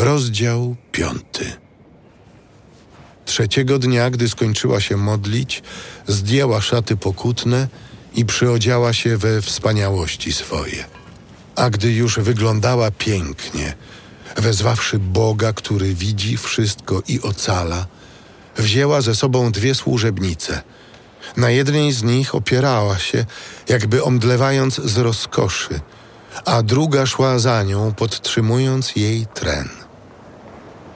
Rozdział piąty. Trzeciego dnia, gdy skończyła się modlić, zdjęła szaty pokutne i przyodziała się we wspaniałości swoje. A gdy już wyglądała pięknie, wezwawszy Boga, który widzi wszystko i ocala, wzięła ze sobą dwie służebnice. Na jednej z nich opierała się, jakby omdlewając z rozkoszy, a druga szła za nią, podtrzymując jej tren.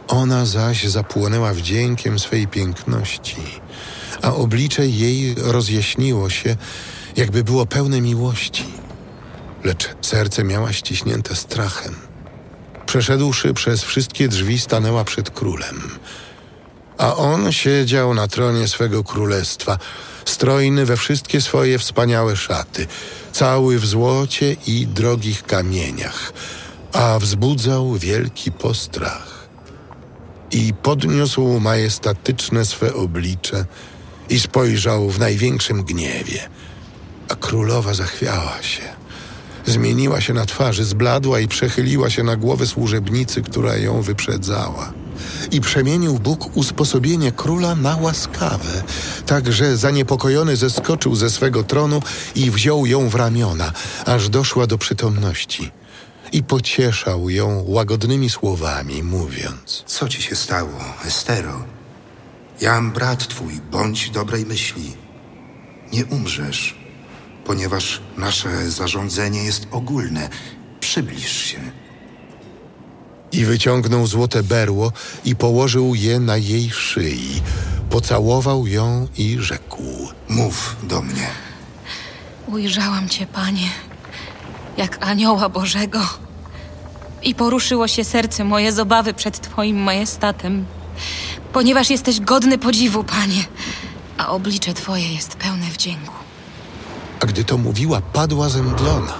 Ona zaś zapłonęła wdziękiem swej piękności, a oblicze jej rozjaśniło się, jakby było pełne miłości. Lecz serce miała ściśnięte strachem. Przeszedłszy przez wszystkie drzwi, stanęła przed królem. A on siedział na tronie swego królestwa, strojny we wszystkie swoje wspaniałe szaty, cały w złocie i drogich kamieniach, a wzbudzał wielki postrach. I podniósł majestatyczne swe oblicze i spojrzał w największym gniewie. A królowa zachwiała się. Zmieniła się na twarzy, zbladła i przechyliła się na głowę służebnicy, która ją wyprzedzała. I przemienił Bóg usposobienie króla na łaskawe, tak że zaniepokojony zeskoczył ze swego tronu i wziął ją w ramiona, aż doszła do przytomności. I pocieszał ją łagodnymi słowami, mówiąc: Co ci się stało, Estero? Jam brat twój, bądź dobrej myśli. Nie umrzesz, ponieważ nasze zarządzenie jest ogólne. Przybliż się. I wyciągnął złote berło i położył je na jej szyi. Pocałował ją i rzekł: Mów do mnie. Ujrzałam cię, panie, jak anioła Bożego. I poruszyło się serce moje z obawy przed twoim majestatem, ponieważ jesteś godny podziwu, panie, a oblicze twoje jest pełne wdzięku. A gdy to mówiła, padła zemdlona.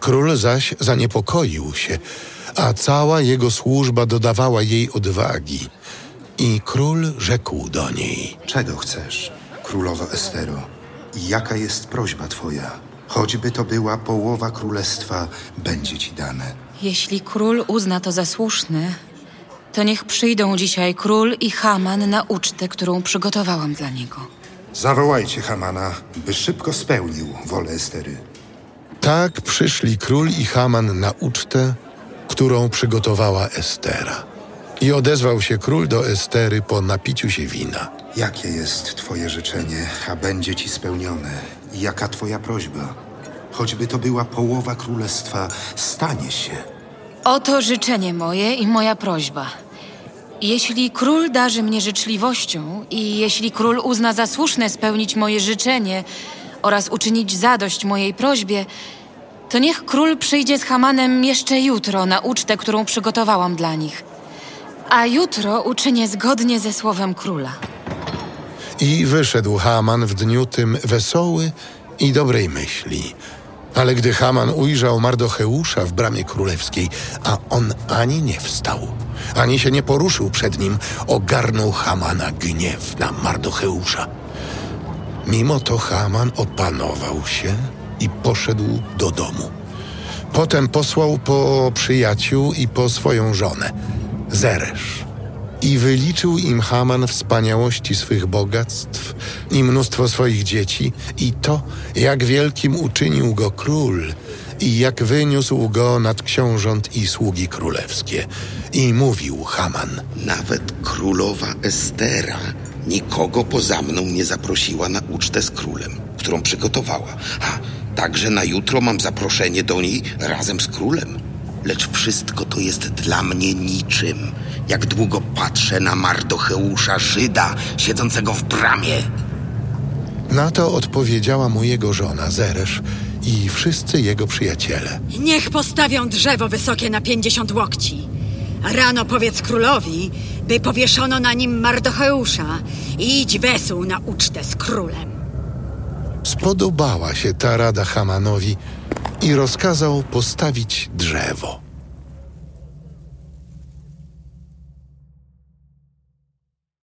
Król zaś zaniepokoił się, a cała jego służba dodawała jej odwagi. I król rzekł do niej: Czego chcesz, królowo Estero? I jaka jest prośba twoja? Choćby to była połowa królestwa, będzie ci dane. Jeśli król uzna to za słuszne, to niech przyjdą dzisiaj król i Haman na ucztę, którą przygotowałam dla niego. Zawołajcie Hamana, by szybko spełnił wolę Estery. Tak przyszli król i Haman na ucztę, którą przygotowała Estera. I odezwał się król do Estery po napiciu się wina. Jakie jest twoje życzenie, a będzie ci spełnione? I jaka twoja prośba? Choćby to była połowa królestwa, stanie się. Oto życzenie moje i moja prośba. Jeśli król darzy mnie życzliwością i jeśli król uzna za słuszne spełnić moje życzenie oraz uczynić zadość mojej prośbie, to niech król przyjdzie z Hamanem jeszcze jutro na ucztę, którą przygotowałam dla nich. A jutro uczynię zgodnie ze słowem króla. I wyszedł Haman w dniu tym wesoły i dobrej myśli. Ale gdy Haman ujrzał Mardocheusza w bramie królewskiej, a on ani nie wstał, ani się nie poruszył przed nim, ogarnął Hamana gniew na Mardocheusza. Mimo to Haman opanował się i poszedł do domu. Potem posłał po przyjaciół i po swoją żonę, Zeresz. I wyliczył im Haman wspaniałości swych bogactw i mnóstwo swoich dzieci, i to, jak wielkim uczynił go król, i jak wyniósł go nad książąt i sługi królewskie. I mówił Haman: Nawet królowa Estera nikogo poza mną nie zaprosiła na ucztę z królem, którą przygotowała. A także na jutro mam zaproszenie do niej razem z królem. Lecz wszystko to jest dla mnie niczym, jak długo patrzę na Mardocheusza, Żyda, siedzącego w bramie. Na to odpowiedziała mu jego żona Zeresz i wszyscy jego przyjaciele. Niech postawią drzewo wysokie na pięćdziesiąt łokci. Rano powiedz królowi, by powieszono na nim Mardocheusza i idź wesół na ucztę z królem. Spodobała się ta rada Hamanowi i rozkazał postawić drzewo.